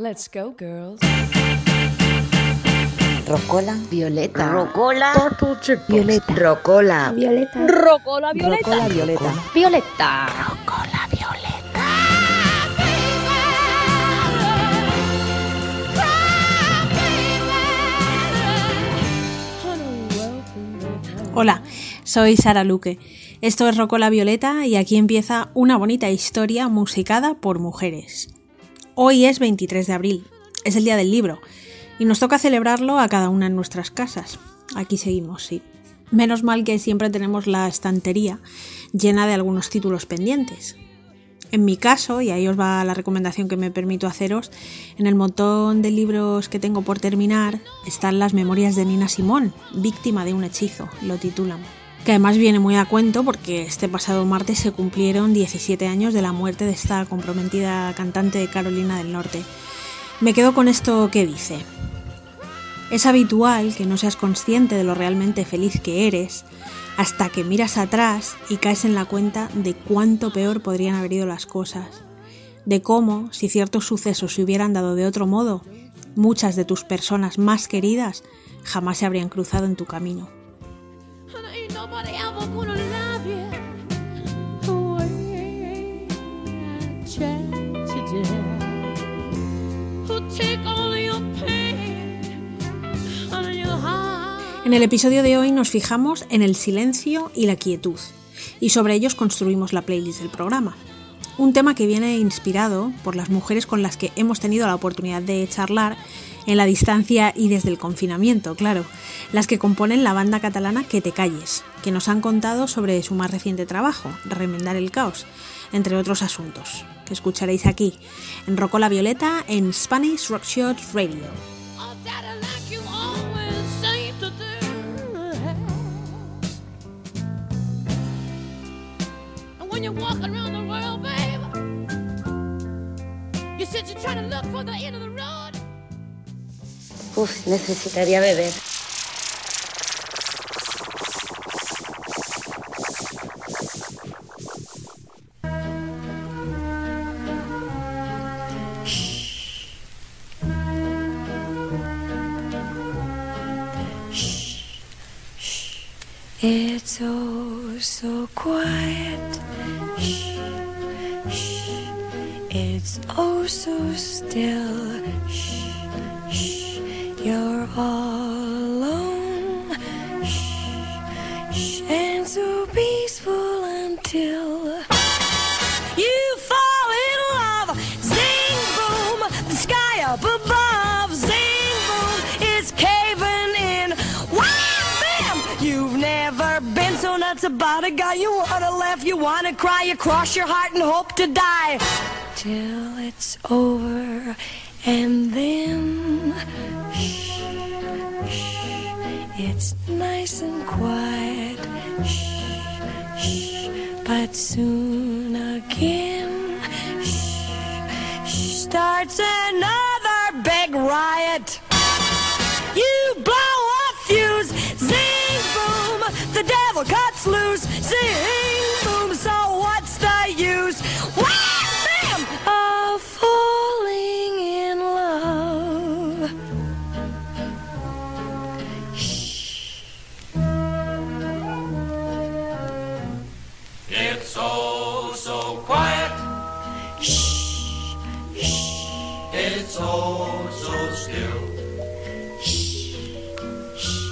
Let's go, girls. Rocola, violeta. Rocola, violeta. rocola, Violeta. rocola violeta, Rocola, violeta. violeta. Rocola, violeta. Hola, soy Sara Luque. Esto es Rocola Violeta y aquí empieza una bonita historia musicada por mujeres. Hoy es 23 de abril, es el día del libro, y nos toca celebrarlo a cada una en nuestras casas. Aquí seguimos, sí. Menos mal que siempre tenemos la estantería llena de algunos títulos pendientes. En mi caso, y ahí os va la recomendación que me permito haceros, en el montón de libros que tengo por terminar están las memorias de Nina Simón, víctima de un hechizo, lo titulan. Que además viene muy a cuento porque este pasado martes se cumplieron 17 años de la muerte de esta comprometida cantante de Carolina del Norte. Me quedo con esto que dice. Es habitual que no seas consciente de lo realmente feliz que eres hasta que miras atrás y caes en la cuenta de cuánto peor podrían haber ido las cosas, de cómo, si ciertos sucesos se hubieran dado de otro modo, muchas de tus personas más queridas jamás se habrían cruzado en tu camino. Heart? En el episodio de hoy nos fijamos en el silencio y la quietud, y sobre ellos construimos la playlist del programa. Un tema que viene inspirado por las mujeres con las que hemos tenido la oportunidad de charlar en la distancia y desde el confinamiento, claro, las que componen la banda catalana Que te calles, que nos han contado sobre su más reciente trabajo, Remendar el caos, entre otros asuntos, que escucharéis aquí, en Rocola Violeta, en Spanish Radio. Walking around the Uf, necesitaría beber. So still. Shh, shh. You're all alone. Shh, shh. And so peaceful until you fall in love. Zing boom, the sky up above. Zing boom, it's caving in. Wham bam! You've never been so nuts about a guy. You wanna laugh, you wanna cry, you cross your heart and hope to die till it's over, and then shh, shh, it's nice and quiet. Shh, shh, but soon again, shh, shh, starts another big riot. You blow a fuse, zing boom, the devil cuts loose, zing boom. So Oh so still. shh, shh,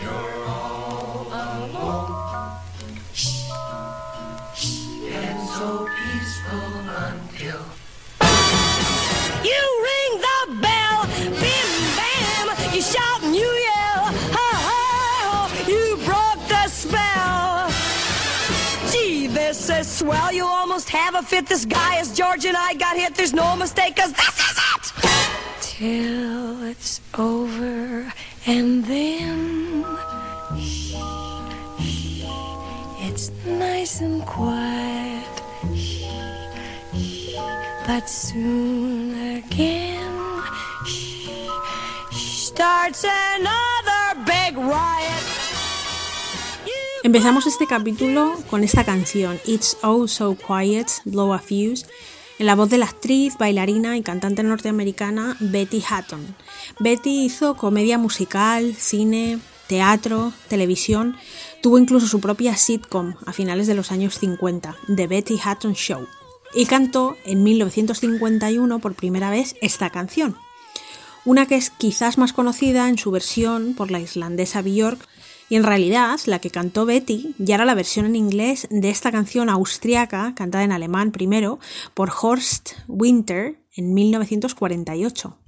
You're all alone. And so peaceful until You ring the bell, bim bam, you shout and you yell, ha ha you broke the spell. This is swell, you almost have a fit. This guy is George and I got hit, there's no mistake, cause this is! Till it's over, and then shh, shh, it's nice and quiet. Shh, shh, but soon again shh, starts another big riot. Empezamos este capítulo con esta canción, It's Oh So Quiet, Blow a Fuse, en la voz de la actriz, bailarina y cantante norteamericana Betty Hatton. Betty hizo comedia musical, cine, teatro, televisión, tuvo incluso su propia sitcom a finales de los años 50, The Betty Hatton Show, y cantó en 1951 por primera vez esta canción. Una que es quizás más conocida en su versión por la islandesa Björk, en realidad la que cantó Betty ya era la versión en inglés de esta canción austriaca, cantada en alemán primero, por Horst Winter en 1948.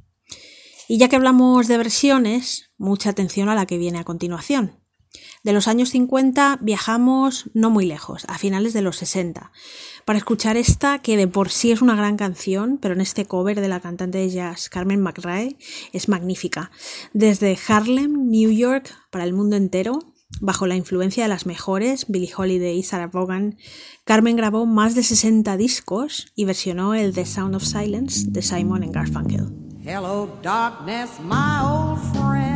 Y ya que hablamos de versiones, mucha atención a la que viene a continuación. De los años 50 viajamos no muy lejos, a finales de los 60, para escuchar esta que de por sí es una gran canción, pero en este cover de la cantante de jazz Carmen McRae es magnífica. Desde Harlem, New York, para el mundo entero, bajo la influencia de las mejores, Billie Holiday y Sarah Vaughan, Carmen grabó más de 60 discos y versionó el The Sound of Silence de Simon Garfunkel. Hello, darkness, my old friend.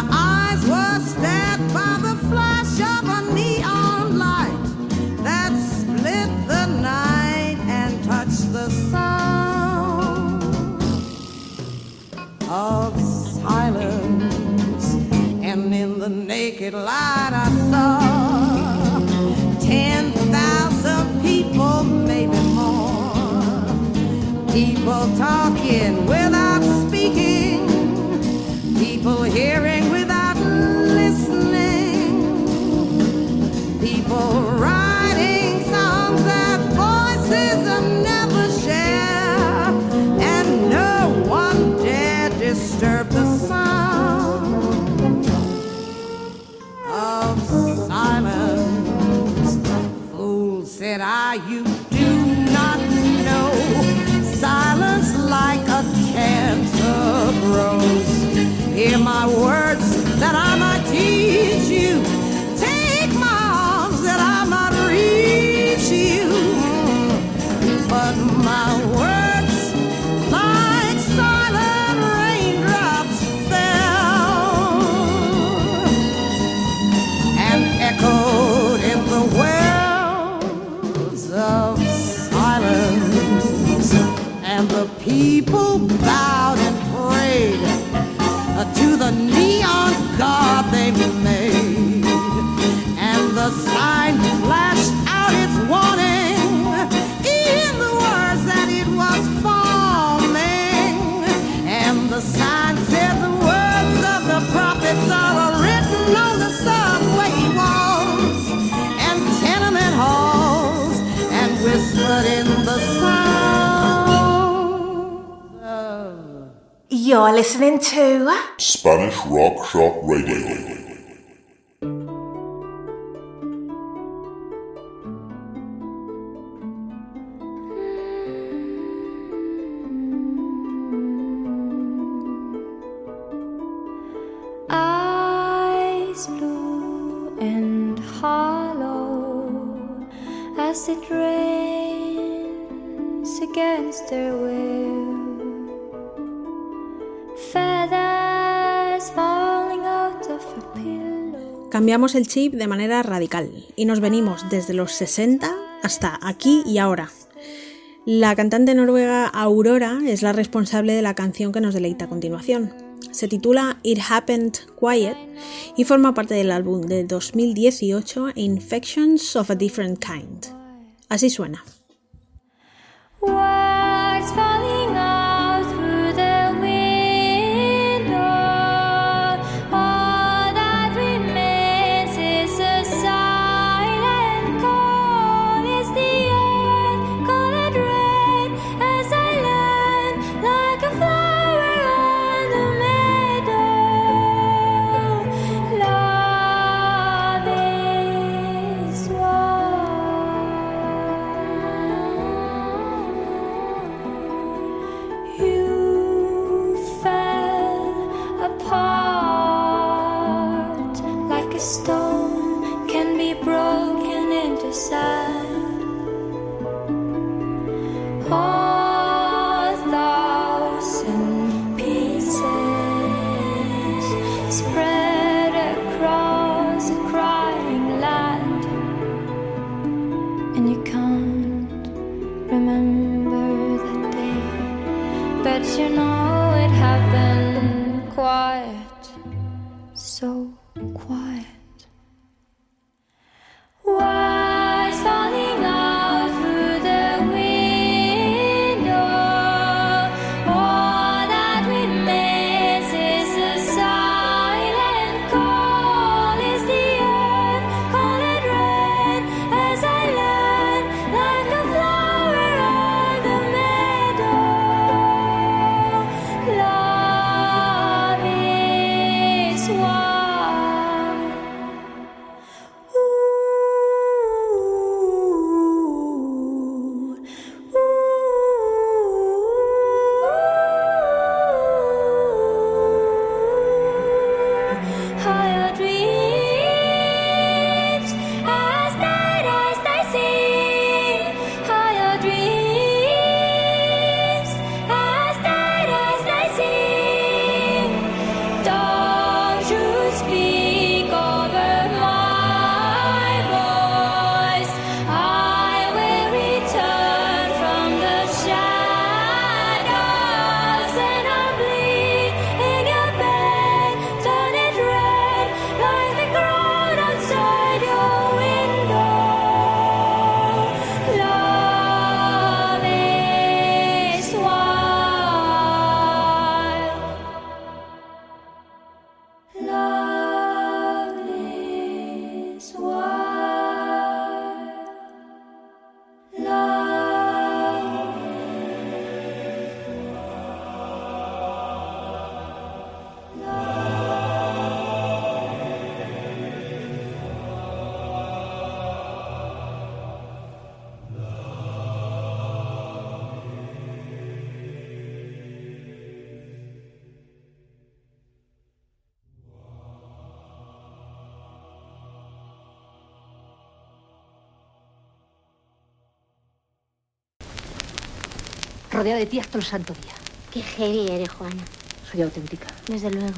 naked light, I saw listening to Spanish Rock Shop Radio. Cambiamos el chip de manera radical y nos venimos desde los 60 hasta aquí y ahora. La cantante noruega Aurora es la responsable de la canción que nos deleita a continuación. Se titula It Happened Quiet y forma parte del álbum de 2018 Infections of a Different Kind. Así suena. But you know it happened quiet, so quiet. Rodeada de ti hasta el santo día. Qué heavy eres, Juana. Soy auténtica. Desde luego.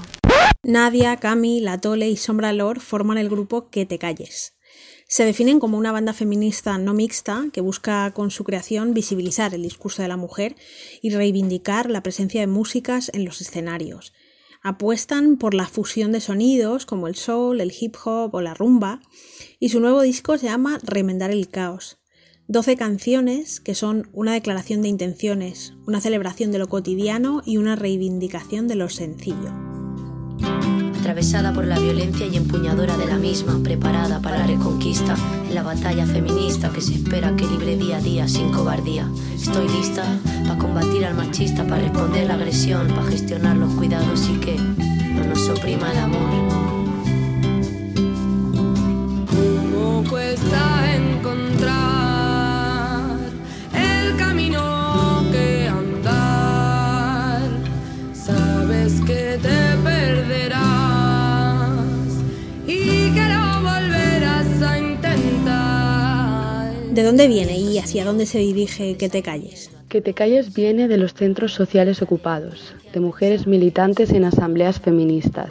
Nadia, Cami, La Tole y Sombra Lord forman el grupo Que te calles. Se definen como una banda feminista no mixta que busca con su creación visibilizar el discurso de la mujer y reivindicar la presencia de músicas en los escenarios. Apuestan por la fusión de sonidos como el soul, el hip hop o la rumba y su nuevo disco se llama Remendar el caos. 12 canciones que son una declaración de intenciones, una celebración de lo cotidiano y una reivindicación de lo sencillo. Atravesada por la violencia y empuñadora de la misma, preparada para la reconquista en la batalla feminista que se espera que libre día a día sin cobardía. Estoy lista para combatir al machista, para responder la agresión, para gestionar los cuidados y que no nos oprima el amor. Dónde viene y hacia dónde se dirige Que te calles? Que te calles viene de los centros sociales ocupados, de mujeres militantes en asambleas feministas.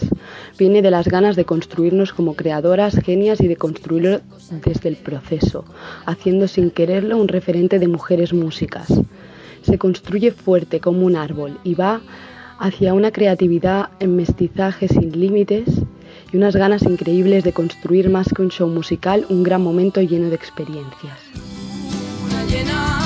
Viene de las ganas de construirnos como creadoras, genias y de construirlo desde el proceso, haciendo sin quererlo un referente de mujeres músicas. Se construye fuerte como un árbol y va hacia una creatividad en mestizaje sin límites y unas ganas increíbles de construir más que un show musical, un gran momento lleno de experiencias. Luna llena,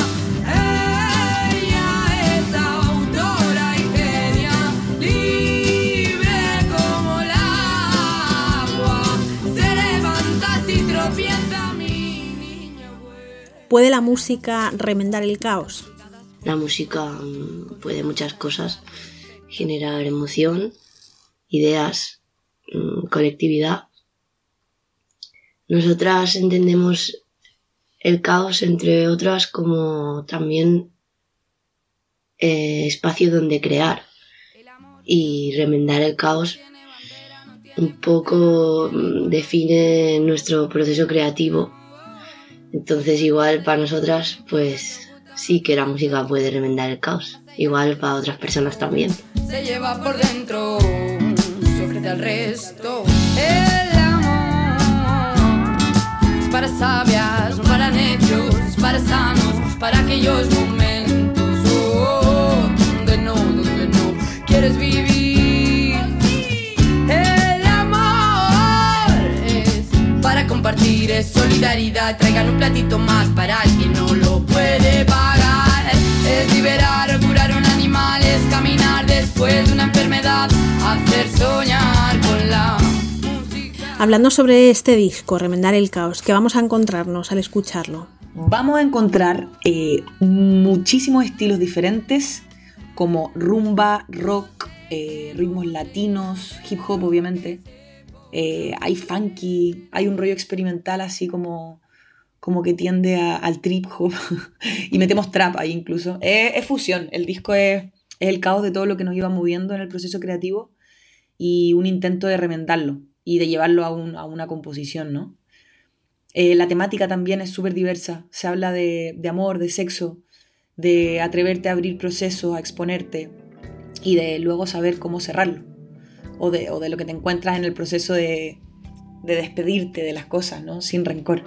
ella es autora y genia, libre como el agua. Se levanta si tropieza mi niña. ¿Puede la música remendar el caos? La música mm, puede muchas cosas, generar emoción, ideas, colectividad. Nosotras entendemos el caos, entre otras, como también eh, espacio donde crear y remendar el caos un poco mm, define nuestro proceso creativo. Entonces igual para nosotras pues sí que la música puede remendar el caos. Igual para otras personas también. se lleva por dentro, al resto. El amor es para sabias, para necios, es para sanos, para aquellos momentos oh, donde no, donde no quieres vivir. El amor es para compartir, es solidaridad. Traigan un platito más para el que no lo puede pagar. Es liberar, curar un animal, es caminar después de una enfermedad, Hablando sobre este disco, Remendar el Caos, ¿qué vamos a encontrarnos al escucharlo? Vamos a encontrar eh, muchísimos estilos diferentes, como rumba, rock, eh, ritmos latinos, hip hop obviamente. Eh, hay funky, hay un rollo experimental así como, como que tiende al trip hop y metemos trap ahí incluso. Es, fusión, el disco es el caos de todo lo que nos iba moviendo en el proceso creativo y un intento de remendarlo y de llevarlo a, un- a una composición, ¿no? Eh, la temática también es súper diversa. Se habla de, de amor, de sexo, de atreverte a abrir procesos, a exponerte y de luego saber cómo cerrarlo. O de, o de lo que te encuentras en el proceso de, de despedirte de las cosas, ¿no? Sin rencor.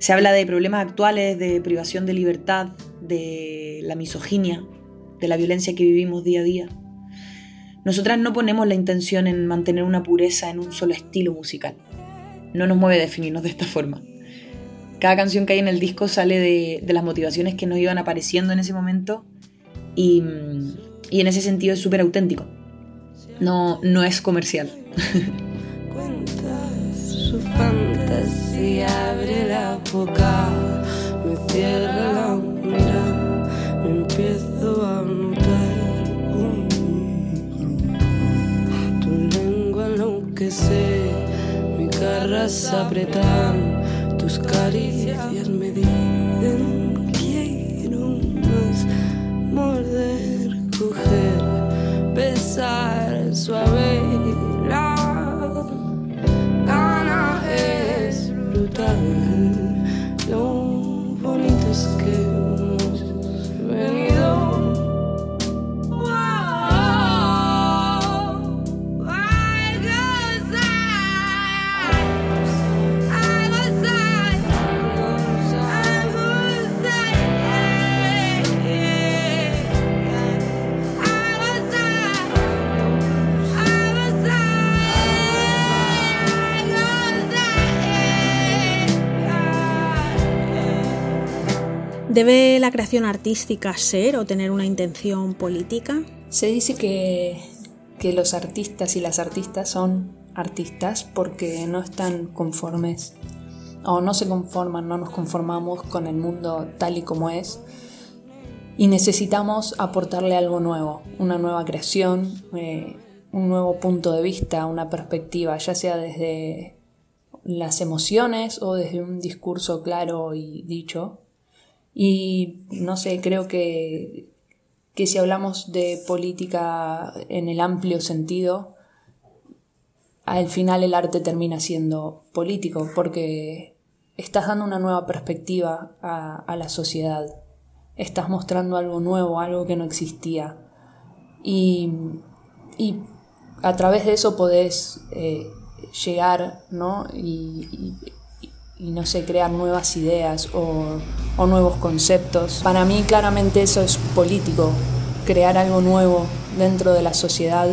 Se habla de problemas actuales, de privación de libertad, de la misoginia, de la violencia que vivimos día a día. Nosotras no ponemos la intención en mantener una pureza en un solo estilo musical. No nos mueve definirnos de esta forma. Cada canción que hay en el disco sale de, de las motivaciones que nos iban apareciendo en ese momento y, mm, y en ese sentido es súper auténtico. No, no es comercial. su fantasía abre la boca, me cierra la mirada, me empiezo a enloquece, mi garras apretan, tus caricias me ¿Debe la creación artística ser o tener una intención política? Se dice que, los artistas y las artistas son artistas porque no están conformes o no se conforman, no nos conformamos con el mundo tal y como es y necesitamos aportarle algo nuevo, una nueva creación, eh, un nuevo punto de vista, una perspectiva, ya sea desde las emociones o desde un discurso claro y dicho. Y no sé, creo que, que si hablamos de política en el amplio sentido, al final el arte termina siendo político porque estás dando una nueva perspectiva a, a la sociedad, estás mostrando algo nuevo, algo que no existía. Y, y a través de eso podés eh, llegar, ¿no? Y, no sé, crear nuevas ideas o, o nuevos conceptos. Para mí claramente eso es político, crear algo nuevo dentro de la sociedad,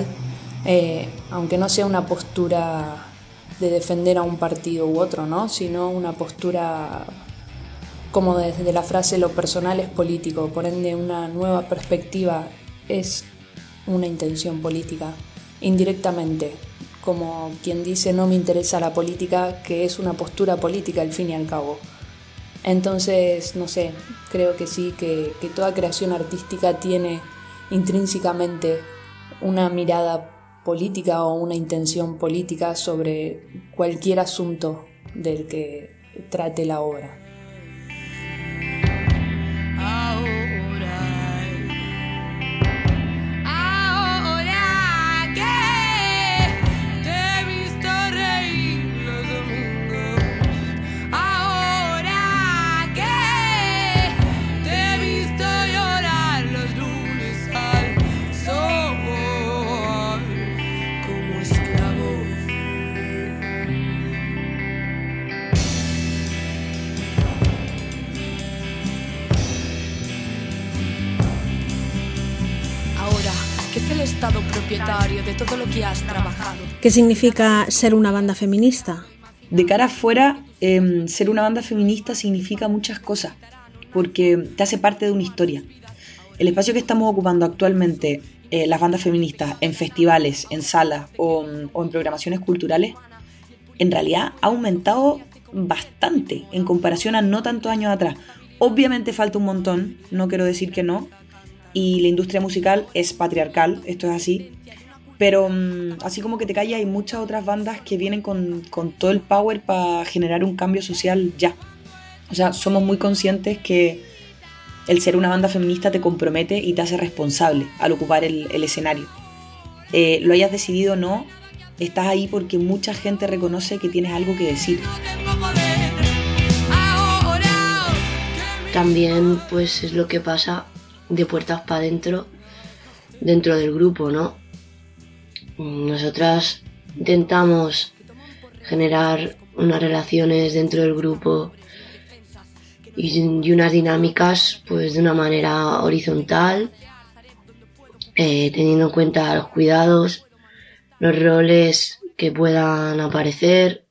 eh, aunque no sea una postura de defender a un partido u otro, ¿no? Sino una postura como desde la frase lo personal es político, por ende una nueva perspectiva es una intención política, indirectamente, como quien dice no me interesa la política, que es una postura política al fin y al cabo. Entonces, no sé, creo que sí, que, que toda creación artística tiene intrínsecamente una mirada política o una intención política sobre cualquier asunto del que trate la obra. Propietario de todo lo que has trabajado. ¿Qué significa ser una banda feminista? De cara afuera, eh, ser una banda feminista significa muchas cosas, porque te hace parte de una historia. El espacio que estamos ocupando actualmente, eh, las bandas feministas, en festivales, en salas o, o en programaciones culturales, en realidad ha aumentado bastante en comparación a no tantos años atrás. Obviamente falta un montón, no quiero decir que no, y la industria musical es patriarcal, esto es así, pero mm, así como que te callas, hay muchas otras bandas que vienen con, con todo el power para generar un cambio social ya. O sea, somos muy conscientes que el ser una banda feminista te compromete y te hace responsable al ocupar el, el escenario. Eh, lo hayas decidido o no, estás ahí porque mucha gente reconoce que tienes algo que decir. También pues es lo que pasa de puertas para adentro dentro del grupo, ¿no? Nosotras intentamos generar unas relaciones dentro del grupo y, unas dinámicas pues de una manera horizontal, eh, teniendo en cuenta los cuidados, los roles que puedan aparecer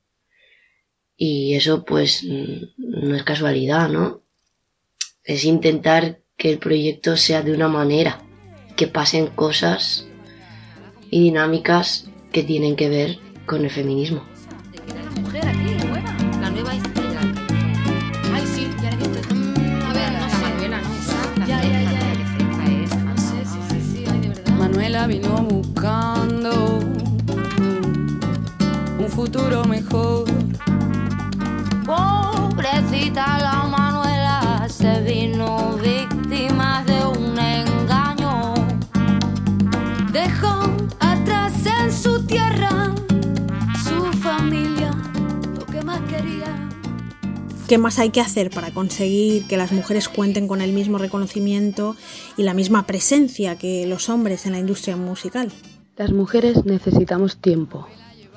y eso pues no es casualidad, ¿no? Es intentar que el proyecto sea de una manera, que pasen cosas y dinámicas que tienen que ver con el feminismo. mujer aquí, nueva. La nueva estrella. Ay, sí, ¿Qué más hay que hacer para conseguir que las mujeres cuenten con el mismo reconocimiento y la misma presencia que los hombres en la industria musical? Las mujeres necesitamos tiempo.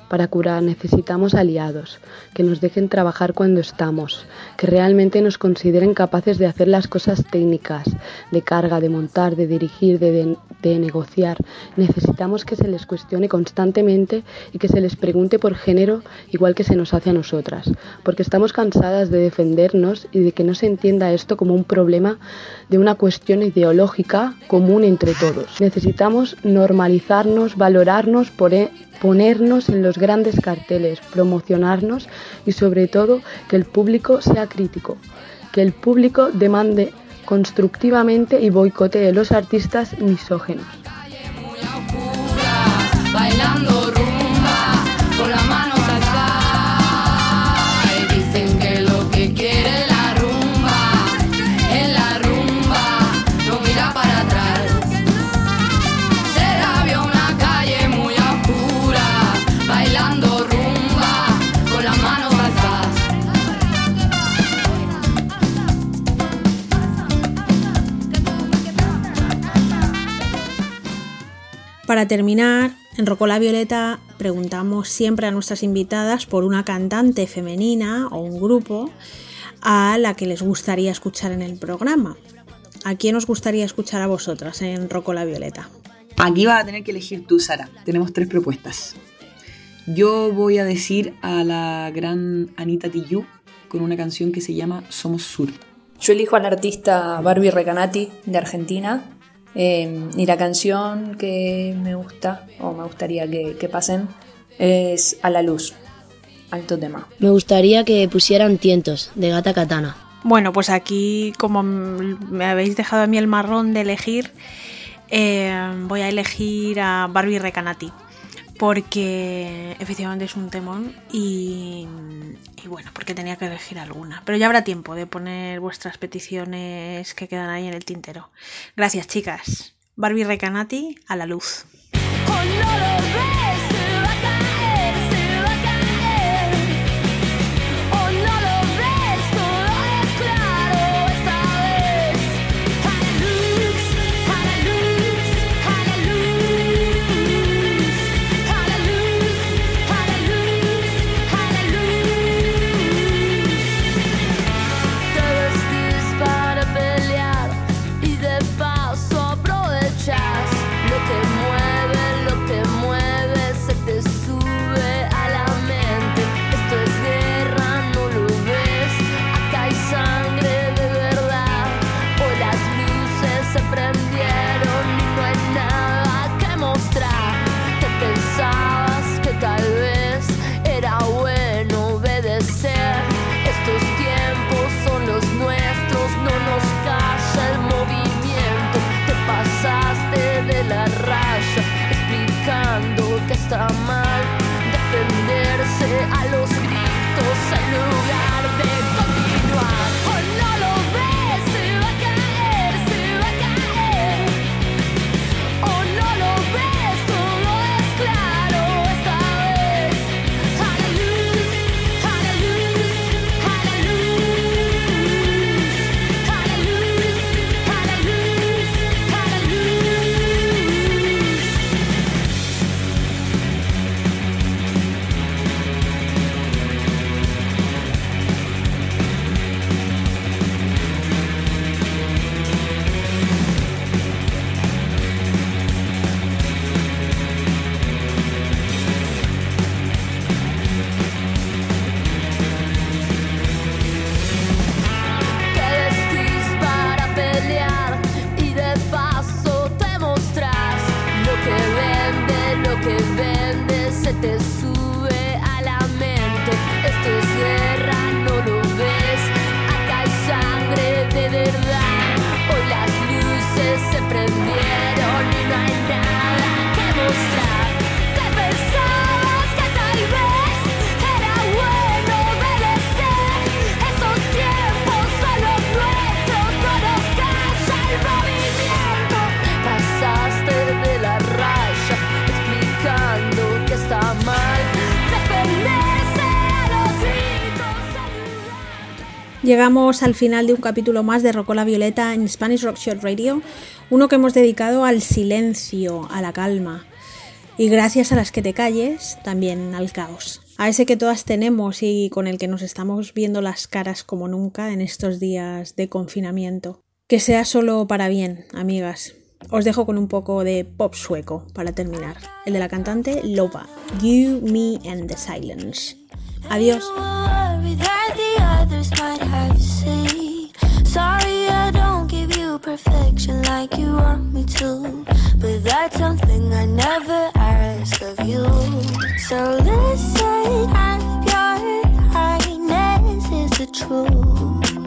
Para curar necesitamos aliados, que nos dejen trabajar cuando estamos, que realmente nos consideren capaces de hacer las cosas técnicas, de carga, de montar, de dirigir, de, negociar. Necesitamos que se les cuestione constantemente y que se les pregunte por género igual que se nos hace a nosotras, porque estamos cansadas de defendernos y de que no se entienda esto como un problema de una cuestión ideológica común entre todos. Necesitamos normalizarnos, valorarnos, por e ponernos en los grandes carteles, promocionarnos y sobre todo que el público sea crítico, que el público demande constructivamente y boicotee los artistas misógenos. Para terminar, en Rocola Violeta preguntamos siempre a nuestras invitadas por una cantante femenina o un grupo a la que les gustaría escuchar en el programa. ¿A quién os gustaría escuchar a vosotras en Rocola Violeta? Aquí vas a tener que elegir tú, Sara. Tenemos tres propuestas. Yo voy a decir a la gran Anita Tijoux con una canción que se llama Somos Sur. Yo elijo al artista Barbie Recanati de Argentina. Eh, y la canción que me gusta, o me gustaría que, que pasen, es A la Luz. Alto tema. Me gustaría que pusieran Tientos de Gata Katana. Bueno, pues aquí, como me habéis dejado a mí el marrón de elegir, eh, voy a elegir a Barbie Recanati. Porque efectivamente es un temón y, y bueno, porque tenía que elegir alguna. Pero ya habrá tiempo de poner vuestras peticiones que quedan ahí en el tintero. Gracias, chicas. Barbie Recanati a la luz. Llegamos al final de un capítulo más de Rocola Violeta en Spanish Rock Short Radio, uno que hemos dedicado al silencio, a la calma. Y gracias a las que te calles, también al caos. A ese que todas tenemos y con el que nos estamos viendo las caras como nunca en estos días de confinamiento. Que sea solo para bien, amigas. Os dejo con un poco de pop sueco para terminar. El de la cantante Loba. You, Me and the Silence. Adiós. others might have said. Sorry, I don't give you perfection like you want me to. But that's something I never ask of you. So listen, I'm your highness, is the truth.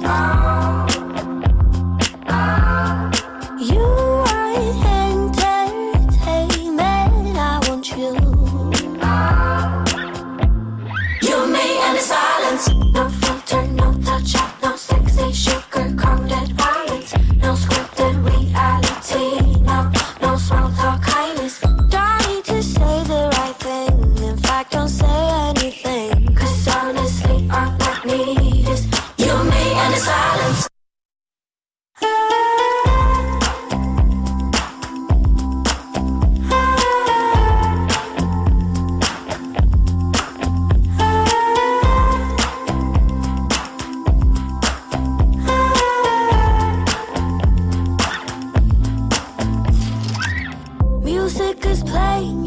play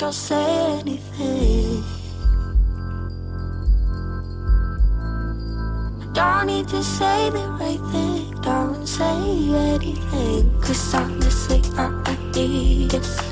don't say anything. Don't need to say the right thing, don't say anything. Cause honestly, all I need is.